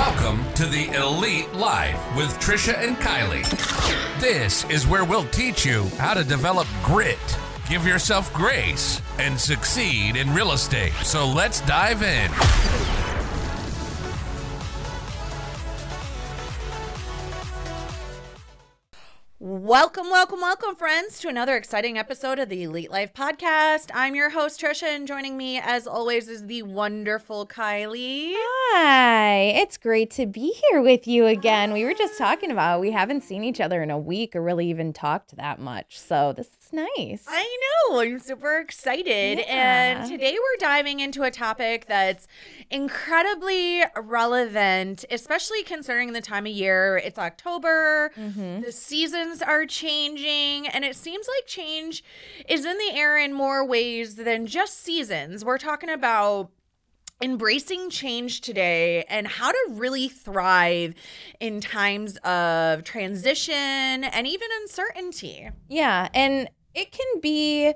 Welcome to the Elite Life with Trisha and Kylie. This is where we'll teach you how to develop grit, give yourself grace, and succeed in real estate. So let's dive in. Welcome, welcome, welcome, friends, to another exciting episode of the Elite Life Podcast. I'm your host, Trisha, and joining me, as always, is the wonderful Kylie. Hi, it's great to be here with you again. We were just talking about we haven't seen each other in a week or really even talked that much. So this is nice. I know. I'm super excited. Yeah. And today we're diving into a topic that's incredibly relevant, especially considering the time of year. It's October, mm-hmm. the seasons are changing, and it seems like change is in the air in more ways than just seasons. We're talking about embracing change today and how to really thrive in times of transition and even uncertainty. Yeah, and it can be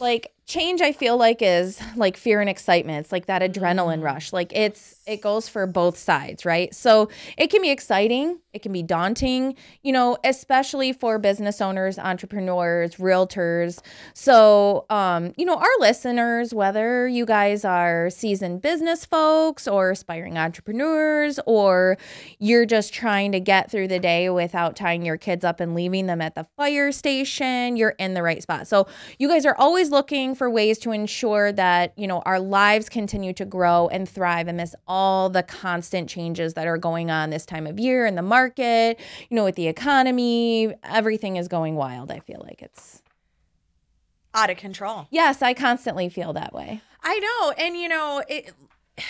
like change I feel like is like fear and excitement. It's like that adrenaline rush. Like it's it goes for both sides, right? So it can be exciting, it can be daunting, you know, especially for business owners, entrepreneurs, realtors. So um, you know, our listeners, whether you guys are seasoned business folks or aspiring entrepreneurs or you're just trying to get through the day without tying your kids up and leaving them at the fire station, you're in the right spot. So you guys are always looking for ways to ensure that, you know, our lives continue to grow and thrive amidst all the constant changes that are going on this time of year in the market, you know, with the economy, everything is going wild. I feel like it's Out of control. Yes, I constantly feel that way. I know. And you know, it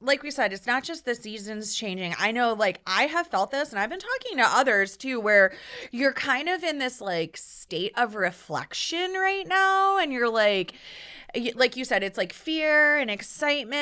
like we said, it's not just the seasons changing. I know like I have felt this and I've been talking to others too where you're kind of in this like state of reflection right now and you're like like you said it's like fear and excitement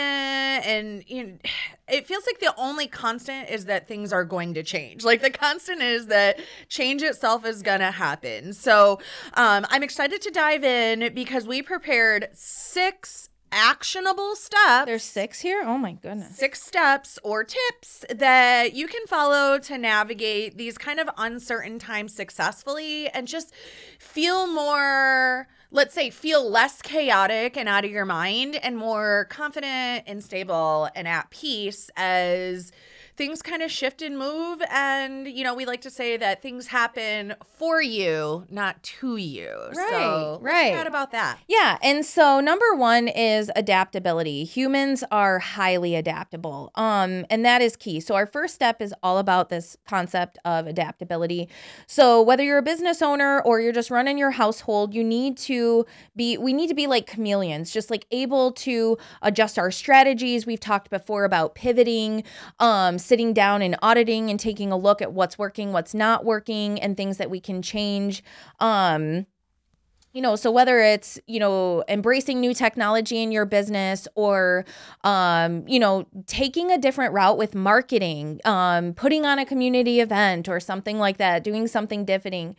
and you know, it feels like the only constant is that things are going to change like the constant is that change itself is gonna happen so um, i'm excited to dive in because we prepared six actionable steps There's six here? Oh my goodness. six steps or tips that you can follow to navigate these kind of uncertain times successfully and just feel more let's say feel less chaotic and out of your mind and more confident and stable and at peace as things kind of shift and move and you know we like to say that things happen for you not to you Right, so right. chat about that Yeah. And so number one is adaptability. Humans are highly adaptable. Um, and that is key. So our first step is all about this concept of adaptability. So whether you're a business owner or you're just running your household, you need to be we need to be like chameleons, just like able to adjust our strategies. We've talked before about pivoting, um, sitting down and auditing and taking a look at what's working, what's not working, and things that we can change. Um, you know so whether it's you know embracing new technology in your business or um you know taking a different route with marketing um putting on a community event or something like that doing something different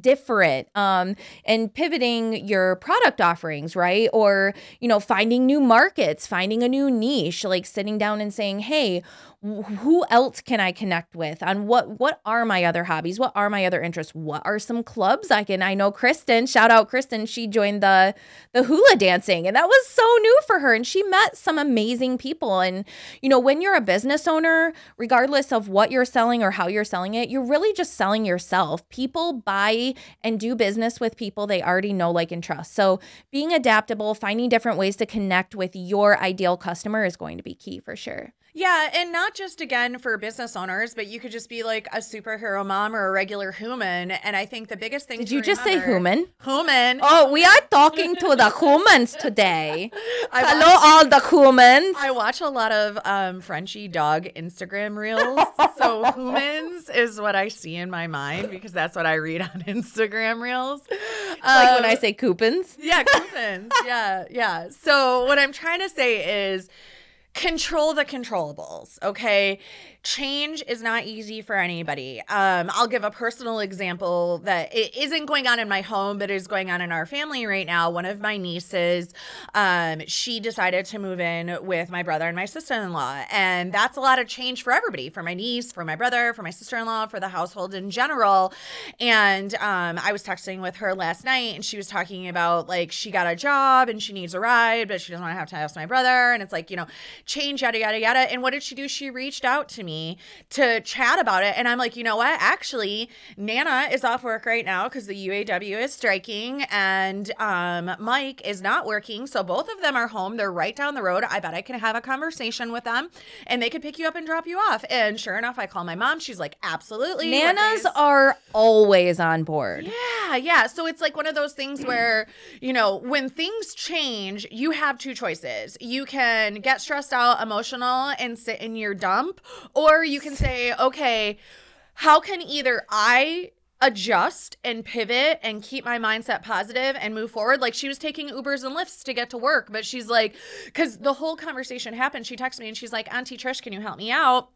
different um and pivoting your product offerings right or you know finding new markets finding a new niche like sitting down and saying hey who else can I connect with on what what are my other hobbies? What are my other interests? What are some clubs I can I know Kristen, shout out Kristen, she joined the the hula dancing and that was so new for her and she met some amazing people and you know when you're a business owner, regardless of what you're selling or how you're selling it, you're really just selling yourself. People buy and do business with people they already know like and trust. So being adaptable, finding different ways to connect with your ideal customer is going to be key for sure. Yeah, and not just again for business owners, but you could just be like a superhero mom or a regular human. And I think the biggest thing. Did you just say human? Human. Oh, we are talking to the humans today. I Hello, watch- all the humans. I watch a lot of um, Frenchy dog Instagram reels. so humans is what I see in my mind because that's what I read on Instagram reels. like when Um, I say coupons. Yeah, coupons. yeah, yeah. So what I'm trying to say is control the controllables okay change is not easy for anybody. Um, i'll give a personal example that it isn't going on in my home but is going on in our family right now. One of my nieces um, she decided to move in with my brother and my sister-in-law and that's a lot of change for everybody for my niece for my brother for my sister-in-law for the household in general. And um, i was texting with her last night and she was talking about like she got a job and she needs a ride but she doesn't want to have to ask my brother. And it's like you know change yada yada yada. And what did she do? She reached out to me to chat about it. And i'm like you know what? Actually nana is off work right now because the uaw is striking and um, mike is not working. So both of them are home. They're right down the road. I bet i can have a conversation with them and they could pick you up and drop you off. And sure enough i call my mom. She's like absolutely Nanas are always on board. yeah, yeah. So it's like one of those things where, you know, when things change, you have two choices. You can get stressed out, emotional, and sit in your dump, or you can say, okay, how can either I adjust and pivot and keep my mindset positive and move forward? Like she was taking ubers and Lyfts to get to work but she's like because the whole conversation happened. She texted me and she's like auntie trish can you help me out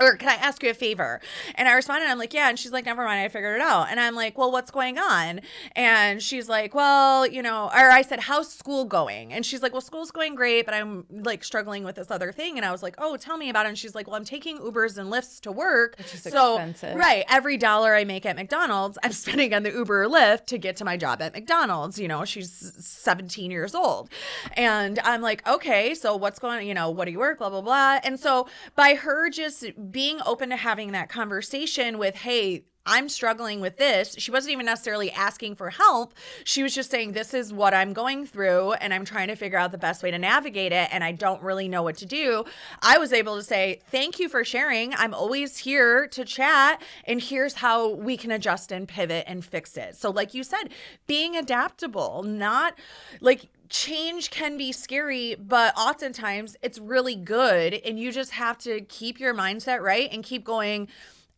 or can I ask you a favor? And I responded, I'm like, yeah. And she's like, never mind, I figured it out. And I'm like, well, what's going on? And she's like, well, you know, or I said, how's school going? And she's like, well, school's going great, but I'm like struggling with this other thing. And I was like, oh, tell me about it. And she's like, well, I'm taking Ubers and Lyfts to work. Which is so, expensive. Right. Every dollar I make at McDonald's, I'm spending on the Uber or Lyft to get to my job at McDonald's. You know, she's 17 years old. And I'm like, okay, so what's going on? You know, what do you work? Blah, blah, blah. And so by her just being open to having that conversation with, hey, I'm struggling with this. She wasn't even necessarily asking for help. She was just saying, This is what I'm going through, and I'm trying to figure out the best way to navigate it, and I don't really know what to do. I was able to say, Thank you for sharing. I'm always here to chat, and here's how we can adjust and pivot and fix it. So, like you said, being adaptable, not like change can be scary, but oftentimes it's really good. And you just have to keep your mindset right and keep going.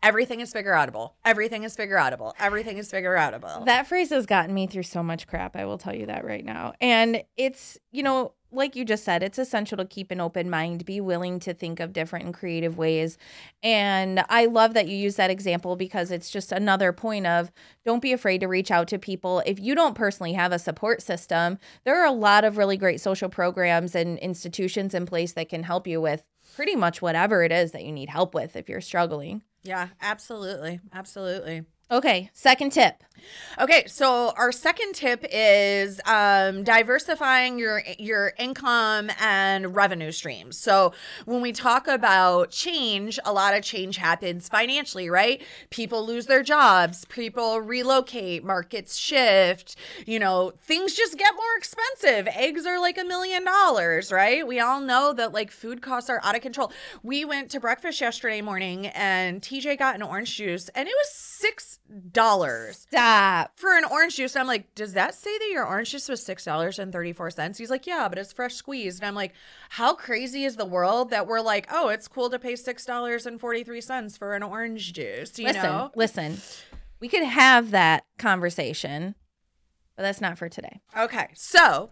Everything is figure outable. Everything is figure outable. Everything is figure outable. That phrase has gotten me through so much crap. I will tell you that right now. And it's, you know, like you just said, it's essential to keep an open mind, be willing to think of different and creative ways. And I love that you use that example because it's just another point of don't be afraid to reach out to people. If you don't personally have a support system, there are a lot of really great social programs and institutions in place that can help you with pretty much whatever it is that you need help with if you're struggling. yeah, absolutely. Absolutely. Okay, second tip. Okay, so our second tip is um, diversifying your your income and revenue streams. So when we talk about change, a lot of change happens financially, right? People lose their jobs, people relocate, markets shift. You know, things just get more expensive. Eggs are like a million dollars, right? We all know that like food costs are out of control. We went to breakfast yesterday morning, and TJ got an orange juice, and it was six dollars Stop. for an orange juice. And I'm like, does that say that your orange juice was six dollars and thirty four cents? He's like, yeah, but it's fresh squeezed. And I'm like, how crazy is the world that we're like, oh, it's cool to pay six dollars and forty three cents for an orange juice? You listen, know? listen. We could have that conversation, but that's not for today. Okay, so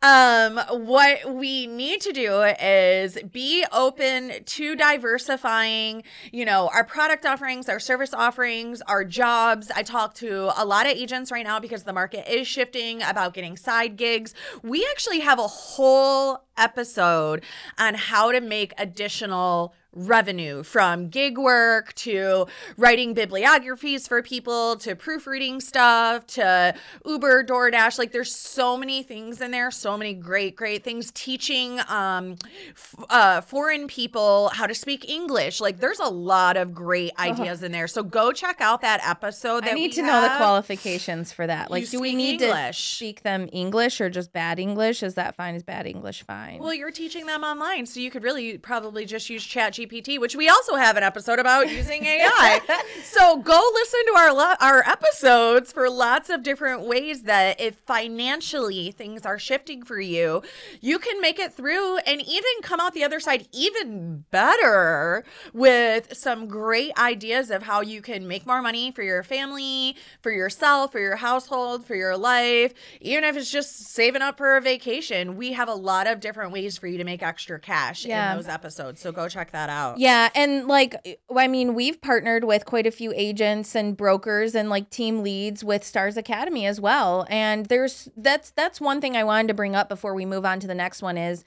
um, what we need to do is be open to diversifying, you know, our product offerings, our service offerings, our jobs. I talk to a lot of agents right now because the market is shifting about getting side gigs. We actually have a whole episode on how to make additional revenue from gig work to writing bibliographies for people to proofreading stuff to Uber, DoorDash. Like there's so many things in there, so many great, great things. Teaching um, f- uh, foreign people how to speak English. Like there's a lot of great ideas in there. So go check out that episode. That I need to know the qualifications for that. Like, You do we need English. to speak them English or just bad English? Is that fine? Is bad English fine? Well, you're teaching them online, so you could really probably just use Chat GPT, which we also have an episode about using AI. so go listen to our lo- our episodes for lots of different ways that if financially things are shifting for you, you can make it through and even come out the other side even better with some great ideas of how you can make more money for your family, for yourself, for your household, for your life, even if it's just saving up for a vacation. We have a lot of different different ways for you to make extra cash Yeah. in those episodes. So go check that out. Yeah, and like I mean, we've partnered with quite a few agents and brokers and like team leads with Stars Academy as well. And there's that's that's one thing I wanted to bring up before we move on to the next one is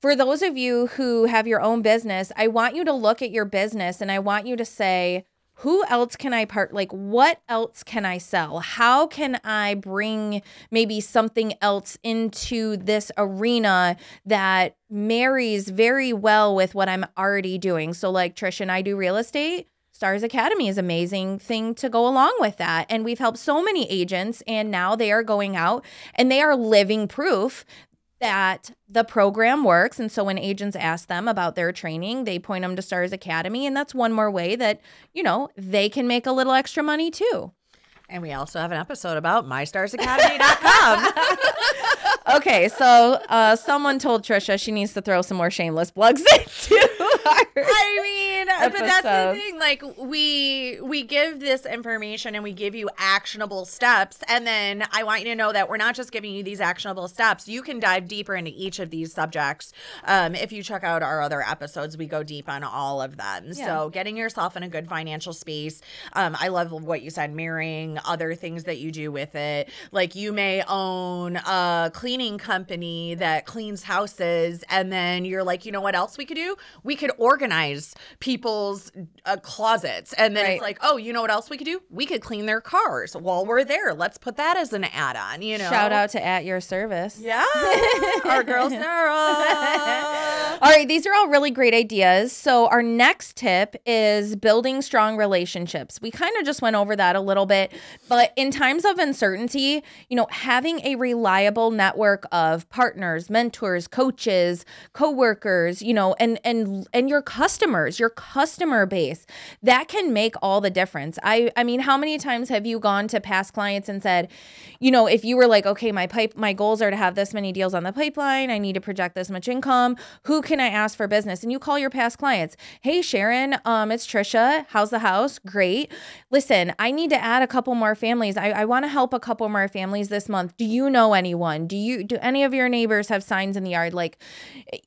for those of you who have your own business, I want you to look at your business and I want you to say, who else can I part like what else can I sell? How can I bring maybe something else into this arena that marries very well with what I'm already doing? So like Trish and I do real estate. Stars Academy is amazing thing to go along with that. And we've helped so many agents and now they are going out and they are living proof that the program works. And so when agents ask them about their training, they point them to Stars Academy. And that's one more way that, you know, they can make a little extra money too. And we also have an episode about mystarsacademy.com. Okay, so uh, someone told Trisha she needs to throw some more shameless plugs into our I mean, but that's the thing. Like we we give this information and we give you actionable steps, and then I want you to know that we're not just giving you these actionable steps. You can dive deeper into each of these subjects. Um, if you check out our other episodes, we go deep on all of them. So getting yourself in a good financial space. Um, I love what you said, mirroring other things that you do with it. Like you may own a cleaning company that cleans houses, and then you're like, you know what else we could do? We could organize people's uh, closets, and then Right. it's like, oh, you know what else we could do? We could clean their cars while we're there. Let's put that as an add-on. You know, shout out to at your service. yeah, our girl Sarah. All right, these are all really great ideas. So, our next tip is building strong relationships. We kind of just went over that a little bit, but in times of uncertainty, you know, having a reliable network of partners, mentors, coaches, coworkers, you know, and and and your customers, your customer base, that can make all the difference. I I mean, how many times have you gone to past clients and said, you know, if you were like, okay, my pipe my goals are to have this many deals on the pipeline, I need to project this much income, who can I ask for business? And you call your past clients, hey Sharon, um, it's Trisha. How's the house? Great. Listen, I need to add a couple more families. I, I want to help a couple more families this month. Do you know anyone? Do you do any of your neighbors have signs in the yard? Like,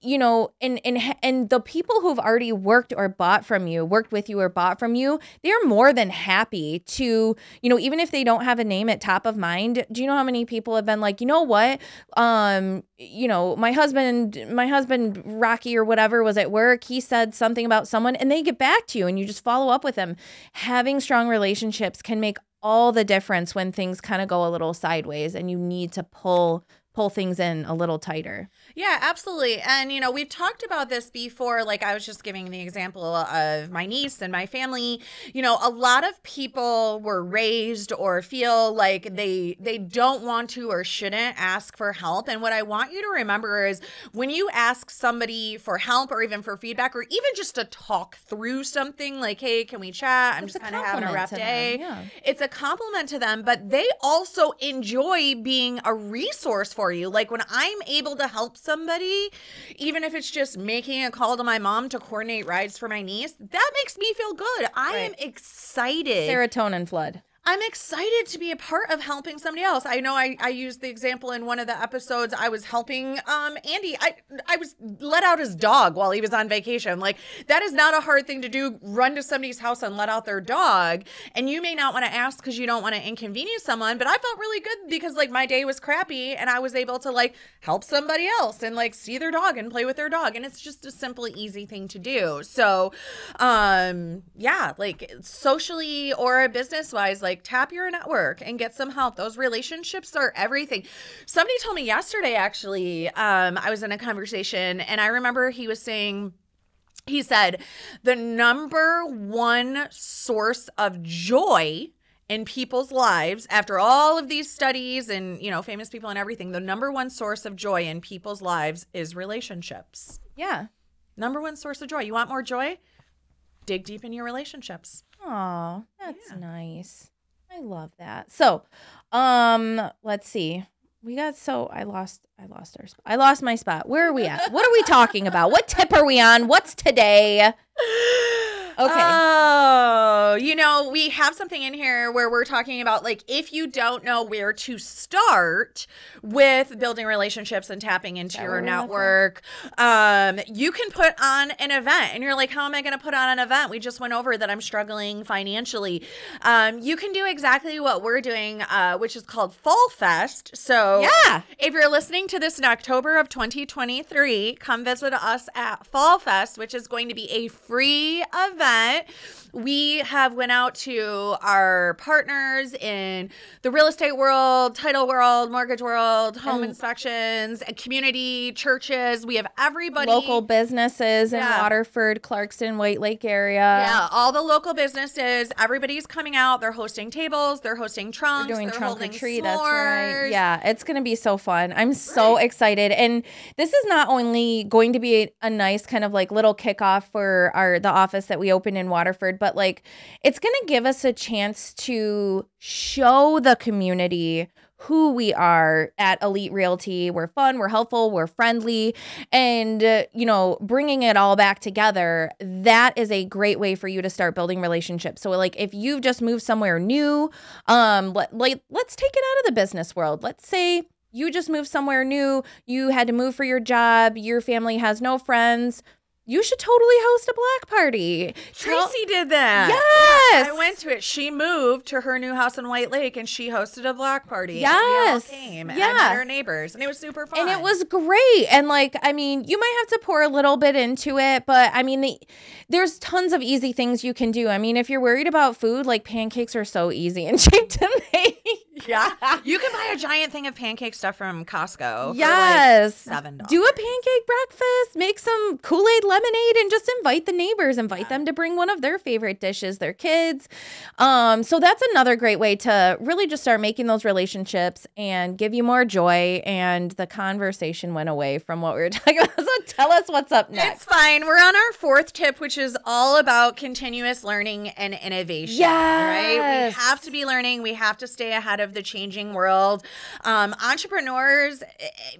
you know, and and and the people who've already worked or bought from you, worked with you or bought from you, they're more than happy to, you know, even if they don't have a name at top of mind. Do you know how many people have been like, you know what? Um, you know, my husband, my husband Rocky or whatever was at work. He said something about someone and they get back to you and you just follow up with them. Having strong relationships can make all the difference when things kind of go a little sideways and you need to pull pull things in a little tighter. Yeah, absolutely. And, you know, we've talked about this before. Like, I was just giving the example of my niece and my family. You know, a lot of people were raised or feel like they they don't want to or shouldn't ask for help. And what I want you to remember is when you ask somebody for help or even for feedback or even just to talk through something like, hey, can we chat? I'm It's just kind of having a rough day. yeah. It's a compliment to them, but they also enjoy being a resource for you. Like when I'm able to help somebody, even if it's just making a call to my mom to coordinate rides for my niece, that makes me feel good. I am excited. Serotonin flood. I'm excited to be a part of helping somebody else. I know I, I used the example in one of the episodes. I was helping um Andy. I I was let out his dog while he was on vacation. Like that is not a hard thing to do. Run to somebody's house and let out their dog. And you may not want to ask because you don't want to inconvenience someone. But I felt really good because like my day was crappy and I was able to like help somebody else and like see their dog and play with their dog. And it's just a simple, easy thing to do. So um yeah, like socially or business wise, like tap your network and get some help. Those relationships are everything. Somebody told me yesterday actually, um, I was in a conversation and I remember he was saying he said the number one source of joy in people's lives after all of these studies and you know famous people and everything the number one source of joy in people's lives is relationships Yeah. number one source of joy you want more joy dig deep in your relationships Oh, that's nice. I love that. So, um, let's see. We got so I lost I lost our. I lost my spot. Where are we at? What are we talking about? What tip are we on? What's today? Okay. Oh, you know, we have something in here where we're talking about like if you don't know where to start with building relationships and tapping into your we left network, um, you can put on an event and you're like, how am I going to put on an event? We just went over that I'm struggling financially. Um, you can do exactly what we're doing, uh, which is called Fall Fest. So, Yeah. if you're listening to this in October of 2023, come visit us at Fall Fest, which is going to be a free event. We have went out to our partners in the real estate world, title world, mortgage world, home inspections, community churches. We have everybody Local businesses in Waterford, Clarkston, White Lake area. Yeah, all the local businesses, everybody's coming out. They're hosting tables, they're hosting trunks, We're doing they're trunk or holding treat. That's right. Yeah, it's gonna be so fun. I'm so excited, and this is not only going to be a, a nice kind of like little kickoff for our the office that we opened in Waterford, but like it's gonna give us a chance to show the community who we are at Elite Realty. We're fun, we're helpful, we're friendly, and uh, you know, bringing it all back together. That is a great way for you to start building relationships. So, like, if you've just moved somewhere new, um, let, like let's take it out of the business world. Let's say you just moved somewhere new, you had to move for your job, your family has no friends. You should totally host a black party. Tell- Tracy did that. Yes. I went to it. She moved to her new house in White Lake and she hosted a black party. and Yes. We all came. And Yeah. Met her neighbors and it was super fun. And it was great. And like, I mean, you might have to pour a little bit into it, but I mean, the, there's tons of easy things you can do. I mean, if you're worried about food, like pancakes are so easy and cheap to make. Yeah. you can buy a giant thing of pancake stuff from Costco. Yes. For like $7. Do a pancake breakfast, make some Kool Aid lemonade, and just invite the neighbors. Invite them to bring one of their favorite dishes, their kids. Um, so that's another great way to really just start making those relationships and give you more joy. And the conversation went away from what we were talking about. So tell us what's up next. It's fine. We're on our fourth tip, which is all about continuous learning and innovation. Right? We have to be learning. We have to stay ahead of the changing world. Um, entrepreneurs,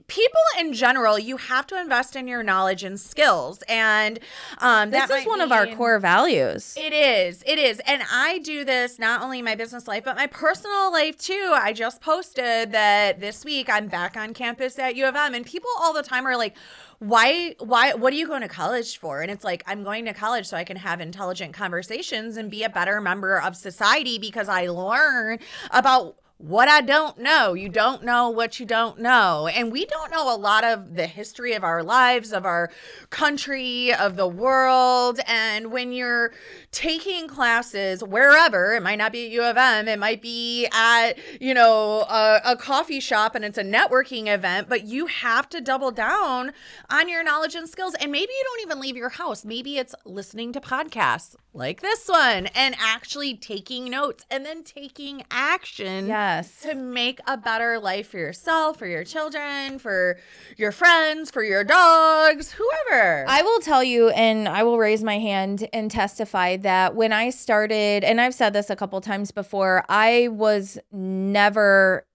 people in general, you have to invest in your knowledge and skills. And um, This that is one of our core values. It is. It is. And I do this not only in my business life, but my personal life too. I just posted that this week I'm back on campus at U of M and people all the time are like, why why what are you going to college for? And it's like I'm going to college so I can have intelligent conversations and be a better member of society because I learn about what I don't know. You don't know what you don't know. And we don't know a lot of the history of our lives, of our country, of the world. And when you're taking classes wherever, it might not be at U of M, it might be at, you know, a, a coffee shop and it's a networking event, but you have to double down on your knowledge and skills. And maybe you don't even leave your house. Maybe it's listening to podcasts like this one and actually taking notes and then taking action Yes. to make a better life for yourself, for your children, for your friends, for your dogs, whoever. I will tell you, and I will raise my hand and testify that when I started, and I've said this a couple times before, I was never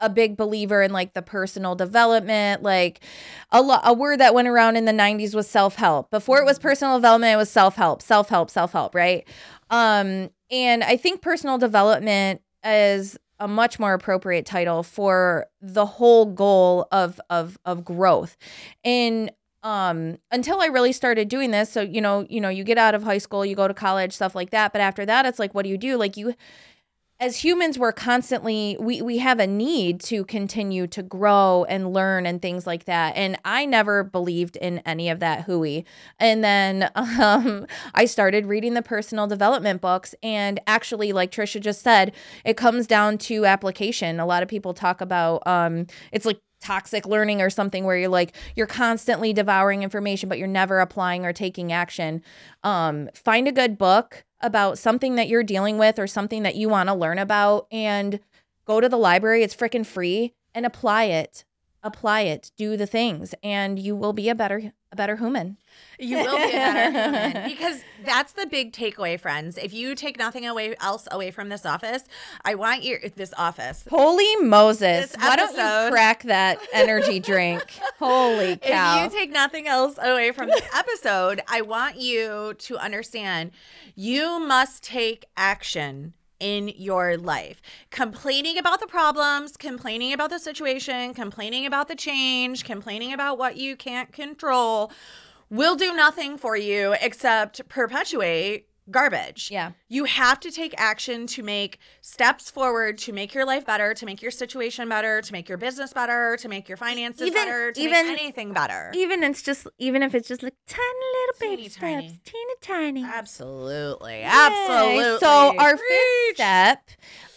a- big believer in like the personal development like a, lo- a word that went around in the 90s was self-help. Before it was personal development it was self-help self-help self-help right? Um and i think personal development is a much more appropriate title for the whole goal of of of growth. And um until i really started doing this so you know you know you get out of high school you go to college stuff like that but after that it's like what do you do? Like you as humans we're constantly we we have a need to continue to grow and learn and things like that. And i never believed in any of that hooey. And then um i started reading the personal development books. And actually like trisha just said it comes down to application. A lot of people talk about um it's like toxic learning or something where you're like you're constantly devouring information but you're never applying or taking action. Um find a good book about something that you're dealing with or something that you want to learn about and go to the library it's freaking free and apply it apply it, do the things, and you will be a better a better human. You will be a better human because that's the big takeaway, friends. If you take nothing away else away from this office, I want you this office. Holy Moses! This Why don't you crack that energy drink? Holy cow! If you take nothing else away from this episode, I want you to understand you must take action in your life. Complaining about the problems, complaining about the situation, complaining about the change, complaining about what you can't control will do nothing for you except perpetuate garbage. Yeah. You have to take action to make steps forward to make your life better, to make your situation better, to make your business better, to make your finances Even- better, to even- make anything better. even it's just even if it's just like tiny little Teeny baby tiny. steps, teeny tiny. Absolutely. Yay. Absolutely. So our fifth step,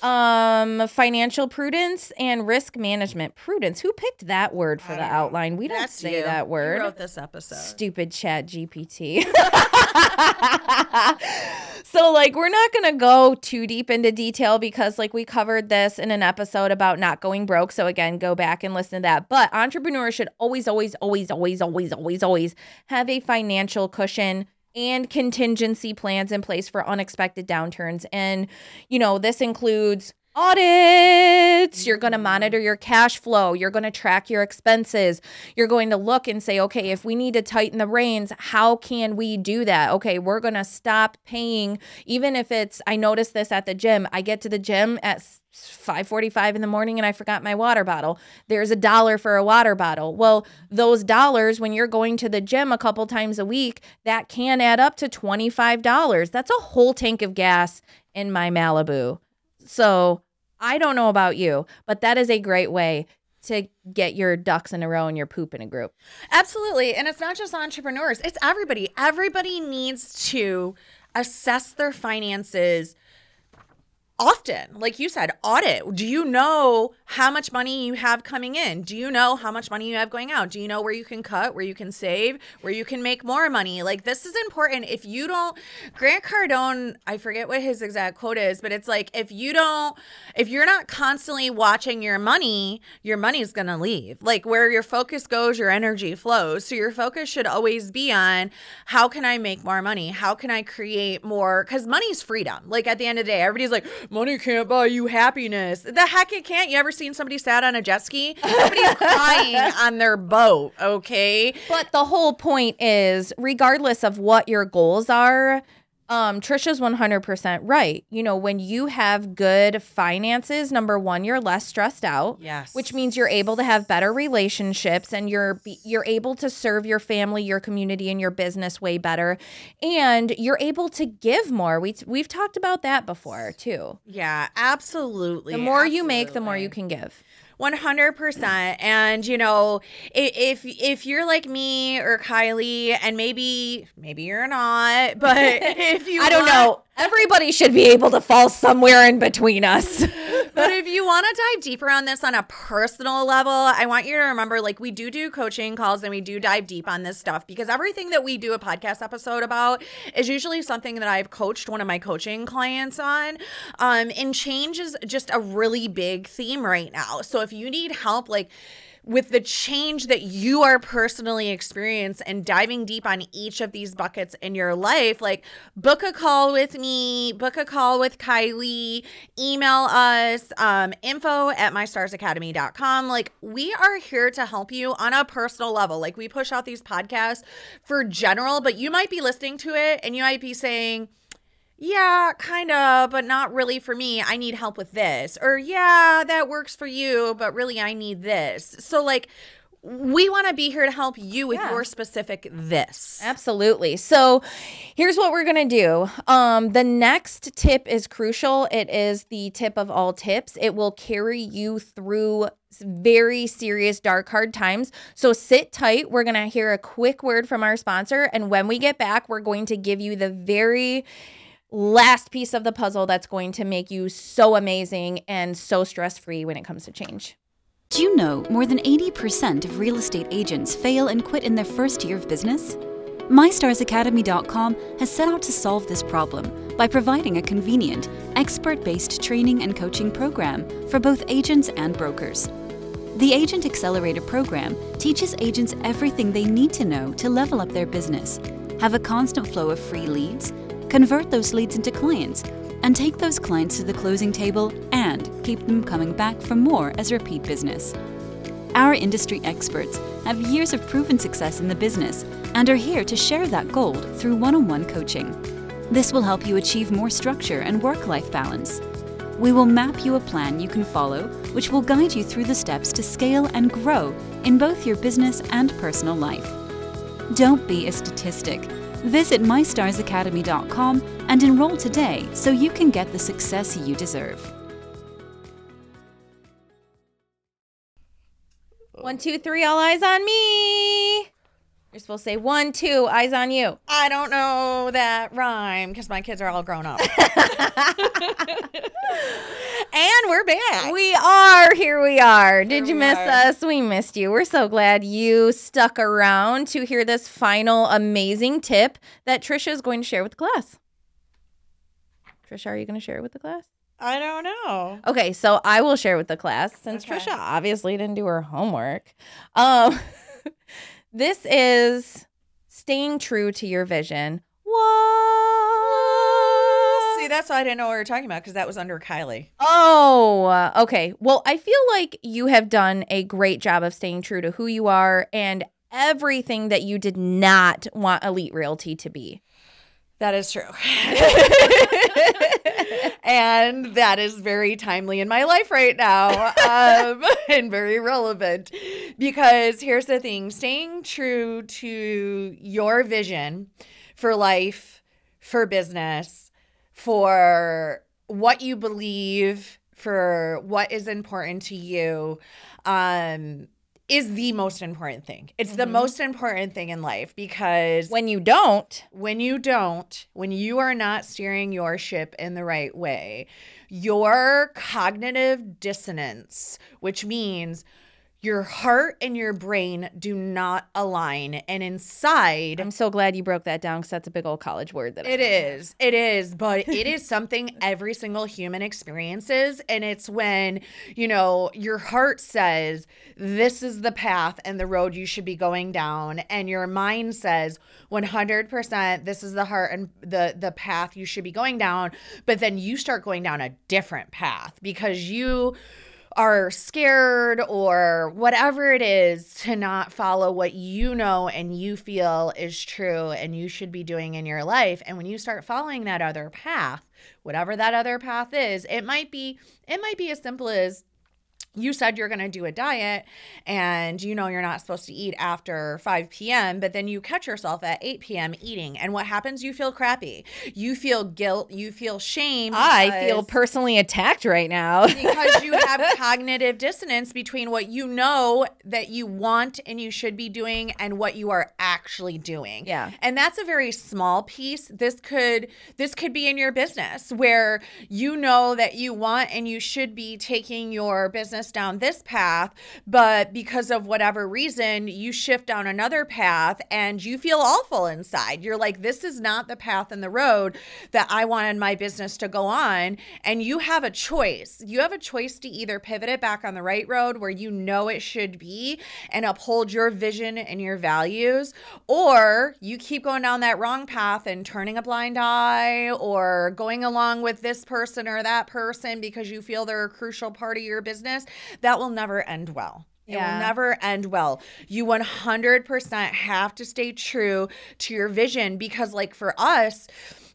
um, financial prudence and risk management. Prudence. Who picked that word for the know. outline? We don't That's say you. that You word. wrote this episode. Stupid chat GPT. so like we're not going to go too deep into detail because like we covered this in an episode about not going broke. So again, go back and listen to that. But entrepreneurs should always always always always always always always have a financial cushion and contingency plans in place for unexpected downturns. And you know, this includes audits. You're going to mm-hmm. monitor your cash flow. You're going to track your expenses. You're going to look and say, okay, if we need to tighten the reins, how can we do that? Okay, we're going to stop paying, even if it's, I noticed this at the gym. I get to the gym at 5:45 in the morning and I forgot my water bottle. There's a dollar for a water bottle. Well, those dollars when you're going to the gym a couple times a week, that can add up to $25. That's a whole tank of gas in my Malibu. So, I don't know about you, but that is a great way to get your ducks in a row and your poop in a group. Absolutely. And it's not just entrepreneurs, it's everybody. Everybody needs to assess their finances often. Like you said, audit. Do you know how much money you have coming in? Do you know how much money you have going out? Do you know where you can cut, where you can save, where you can make more money? Like this is important. If you don't Grant Cardone, I forget what his exact quote is, but it's like if you don't if you're not constantly watching your money, your money's to leave. Like where your focus goes, your energy flows. So your focus should always be on how can I make more money? How can I create more cuz money's freedom. Like at the end of the day, everybody's like money can't buy you happiness. The heck it can't. You ever seen somebody sad on a jet ski? Somebody's crying on their boat, okay? But the whole point is, regardless of what your goals are, um, Trisha's 100% right. You know, when you have good finances, number one, you're less stressed out. Yes. Which means you're able to have better relationships and you're you're able to serve your family, your community, and your business way better. And you're able to give more. We we've talked about that before too. Yeah, absolutely. The more you make, the more you can give. One hundred percent, and you know, if if you're like me or Kylie, and maybe maybe you're not, but if you, I don't want- know. Everybody should be able to fall somewhere in between us. but if you want to dive deeper on this on a personal level, I want you to remember like we do do coaching calls and we do dive deep on this stuff because everything that we do a podcast episode about is usually something that I've coached one of my coaching clients on. Um, and change is just a really big theme right now. So if you need help, like, with the change that you are personally experiencing and diving deep on each of these buckets in your life, like book a call with me, book a call with Kylie, email us, um, info at mystarsacademy.com. Like, we are here to help you on a personal level. Like, we push out these podcasts for general, but you might be listening to it and you might be saying, yeah, kind of, but not really for me. I need help with this. Or, yeah, that works for you, but really I need this. So, like, we want to be here to help you with Yeah. your specific this. Absolutely. So here's what we're going to do. Um, the next tip is crucial. It is the tip of all tips. It will carry you through very serious dark hard times. So sit tight. We're going to hear a quick word from our sponsor. And when we get back, we're going to give you the very last piece of the puzzle that's going to make you so amazing and so stress free when it comes to change. Do you know more than 80% of real estate agents fail and quit in their first year of business? MyStarsAcademy.com has set out to solve this problem by providing a convenient, expert based training and coaching program for both agents and brokers. The Agent Accelerator program teaches agents everything they need to know to level up their business, have a constant flow of free leads, convert those leads into clients, and take those clients to the closing table and keep them coming back for more as repeat business. Our industry experts have years of proven success in the business and are here to share that gold through one on one coaching. This will help you achieve more structure and work life balance. We will map you a plan you can follow, which will guide you through the steps to scale and grow in both your business and personal life. Don't be a statistic. Visit mystarsacademy.com and enroll today so you can get the success you deserve. One, two, three, all eyes on me. You're supposed to say one, two, eyes on you. I don't know that rhyme because my kids are all grown up. and we're back. We are. Here we are. Did you miss are. us? We missed you. We're so glad you stuck around to hear this final amazing tip that Trisha is going to share with the class. Trisha, are you going to share it with the class? I don't know. Okay, so I will share with the class since Okay. Trisha obviously didn't do her homework. Um, this is staying true to your vision. What? See, that's why I didn't know what we were talking about because that was under Kylie. Oh, okay. Well, I feel like you have done a great job of staying true to who you are and everything that you did not want Elite Realty to be. That is true. and that is very timely in my life right now um, and very relevant because here's the thing staying true to your vision for life, for business, for what you believe, for what is important to you. Um, is the most important thing. It's the mm-hmm. most important thing in life because When you don't, when you don't, when you are not steering your ship in the right way, your cognitive dissonance, which means your heart and your brain do not align, and inside, I'm so glad you broke that down because that's a big old college word that it is. It is, but it is something every single human experiences. And it's when, you know, your heart says, this is the path and the road you should be going down. And your mind says, 100%, this is the heart and the, the path you should be going down. But then you start going down a different path because you are scared or whatever it is to not follow what you know and you feel is true and you should be doing in your life. And when you start following that other path whatever that other path is it might be it might be as simple as you said you're going to do a diet and you know you're not supposed to eat after 5 p.m., but then you catch yourself at 8 p.m. eating. And what happens? You feel crappy. You feel guilt. You feel shame. I feel personally attacked right now. because you have cognitive dissonance between what you know that you want and you should be doing and what you are actually doing. Yeah. And that's a very small piece. This could this could be in your business where you know that you want and you should be taking your business down this path, but because of whatever reason, you shift down another path and you feel awful inside. You're like this is not the path and the road that I wanted my business to go on and you have a choice. You have a choice to either pivot it back on the right road where you know it should be and uphold your vision and your values, or you keep going down that wrong path and turning a blind eye or going along with this person or that person because you feel they're a crucial part of your business. That will never end well. It Yeah. will never end well. You 100% have to stay true to your vision because, like, for us,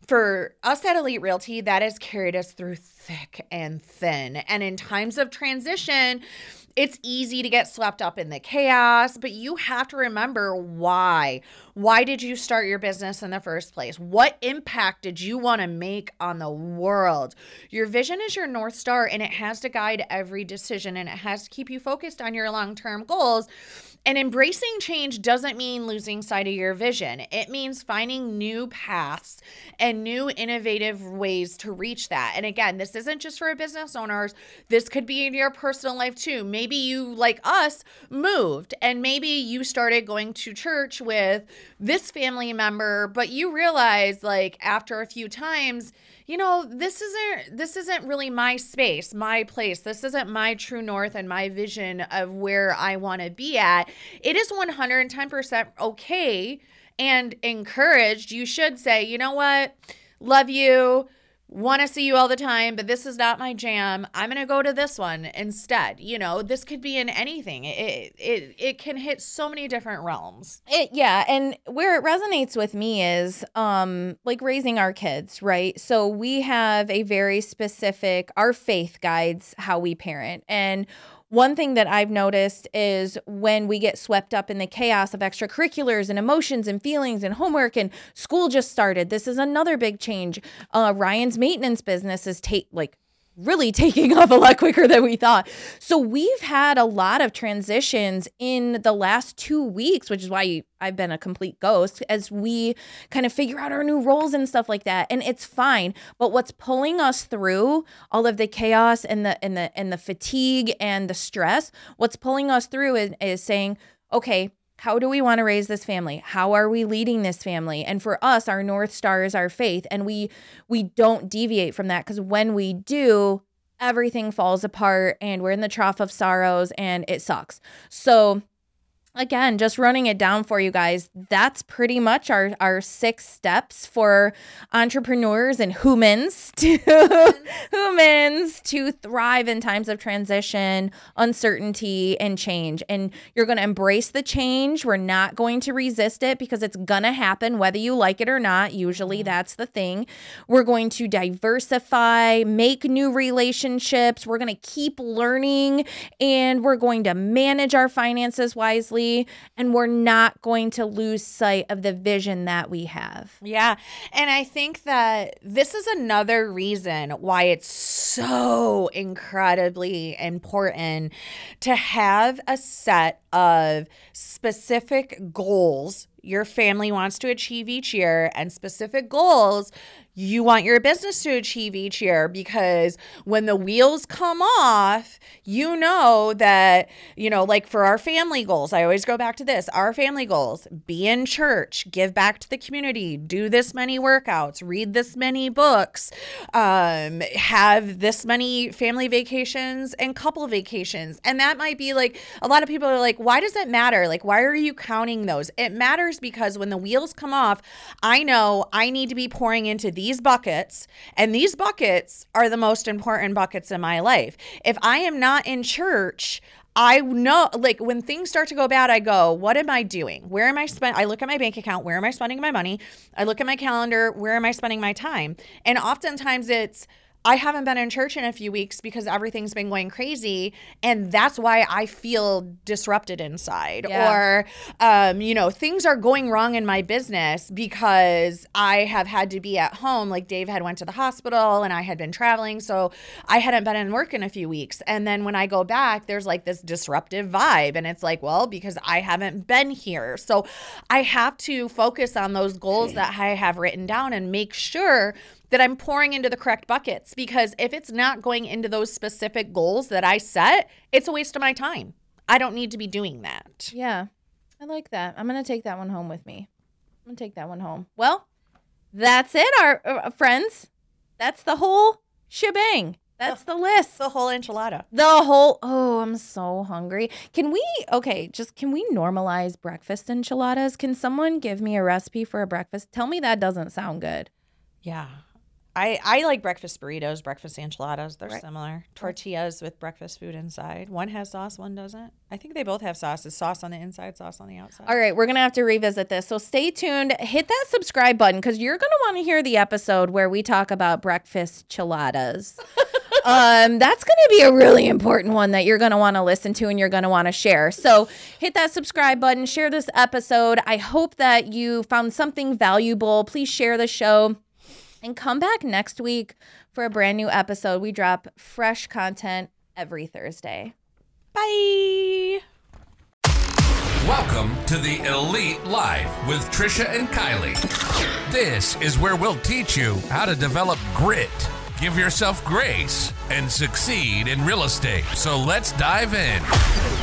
for us at Elite Realty, that has carried us through thick and thin. And in times of transition, it's easy to get swept up in the chaos, but you have to remember why. Why did you start your business in the first place? What impact did you want to make on the world? Your vision is your North Star and it has to guide every decision and it has to keep you focused on your long term goals. And embracing change doesn't mean losing sight of your vision. It means finding new paths and new innovative ways to reach that. And again, this isn't just for business owners. This could be in your personal life too. Maybe you, like us, moved and maybe you started going to church with this family member, but you realize like after a few times, you know, this isn't this isn't really my space, my place. This isn't my true north and my vision of where I want to be at. It is 110% okay and encouraged. You should say, "You know what? Love you want to see you all the time, but this is not my jam. I'm going to go to this one instead. You know, this could be in anything. It it it can hit so many different realms. It yeah, and where it resonates with me is um like raising our kids, right? So we have a very specific our faith guides how we parent. And one thing that I've noticed is when we get swept up in the chaos of extracurriculars and emotions and feelings and homework and school just started. This is another big change. Uh, Ryan's maintenance business is take like really taking off a lot quicker than we thought. So we've had a lot of transitions in the last two weeks, which is why I've been a complete ghost as we kind of figure out our new roles and stuff like that. And it's fine. But what's pulling us through all of the chaos and the and the and the fatigue and the stress, what's pulling us through is, is saying, okay, how do we want to raise this family? How are we leading this family? And for us our north star is our faith and we we don't deviate from that because when we do everything falls apart and we're in the trough of sorrows and it sucks. So again just running it down for you guys that's pretty much our our six steps for entrepreneurs and humans to humans to thrive in times of transition uncertainty and change. And you're going to embrace the change. We're not going to resist it because it's going to happen whether you like it or not. Usually mm-hmm. that's the thing. We're going to diversify make new relationships. We're going to keep learning and we're going to manage our finances wisely and we're not going to lose sight of the vision that we have. Yeah. And I think that this is another reason why it's so incredibly important to have a set of specific goals your family wants to achieve each year and specific goals you want your business to achieve each year because when the wheels come off, you know that, you know, like for our family goals, I always go back to this our family goals be in church, give back to the community, do this many workouts, read this many books, um, have this many family vacations and couple vacations. And that might be like a lot of people are like, why does it matter? Like, why are you counting those? It matters because when the wheels come off, I know I need to be pouring into these buckets, and these buckets are the most important buckets in my life. If I am not in church, I know, like, when things start to go bad, I go, what am I doing? Where am I spending? I look at my bank account. Where am I spending my money? I look at my calendar. Where am I spending my time? And oftentimes it's, I haven't been in church in a few weeks because everything's been going crazy. And that's why I feel disrupted inside. Yeah. Or, um, you know, things are going wrong in my business because I have had to be at home. Like Dave had went to the hospital and I had been traveling. So I hadn't been in work in a few weeks. And then when I go back, there's like this disruptive vibe. And it's like, well, because I haven't been here. So I have to focus on those goals that I have written down and make sure that I'm pouring into the correct buckets because if it's not going into those specific goals that I set, it's a waste of my time. I don't need to be doing that. Yeah. I like that. I'm going to take that one home with me. I'm going to take that one home. Well, that's it, our uh, friends. That's the whole shebang. That's the list. The whole enchilada. The whole. Oh, I'm so hungry. Can we? Okay, just can we normalize breakfast enchiladas? Can someone give me a recipe for a breakfast? Tell me that doesn't sound good. Yeah. I, I like breakfast burritos, breakfast enchiladas. They're right. similar. Tortillas with breakfast food inside. One has sauce, one doesn't. I think they both have sauces. Sauce on the inside, sauce on the outside. All right, we're gonna have to revisit this. So stay tuned. Hit that subscribe button because you're gonna want to hear the episode where we talk about breakfast chiladas. um, that's gonna be a really important one that you're gonna want to listen to and you're gonna want to share. So hit that subscribe button, share this episode. I hope that you found something valuable. Please share the show and come back next week for a brand new episode. We drop fresh content every Thursday. Bye. Welcome to the Elite Life with Trisha and Kylie. This is where we'll teach you how to develop grit, give yourself grace, and succeed in real estate. So let's dive in.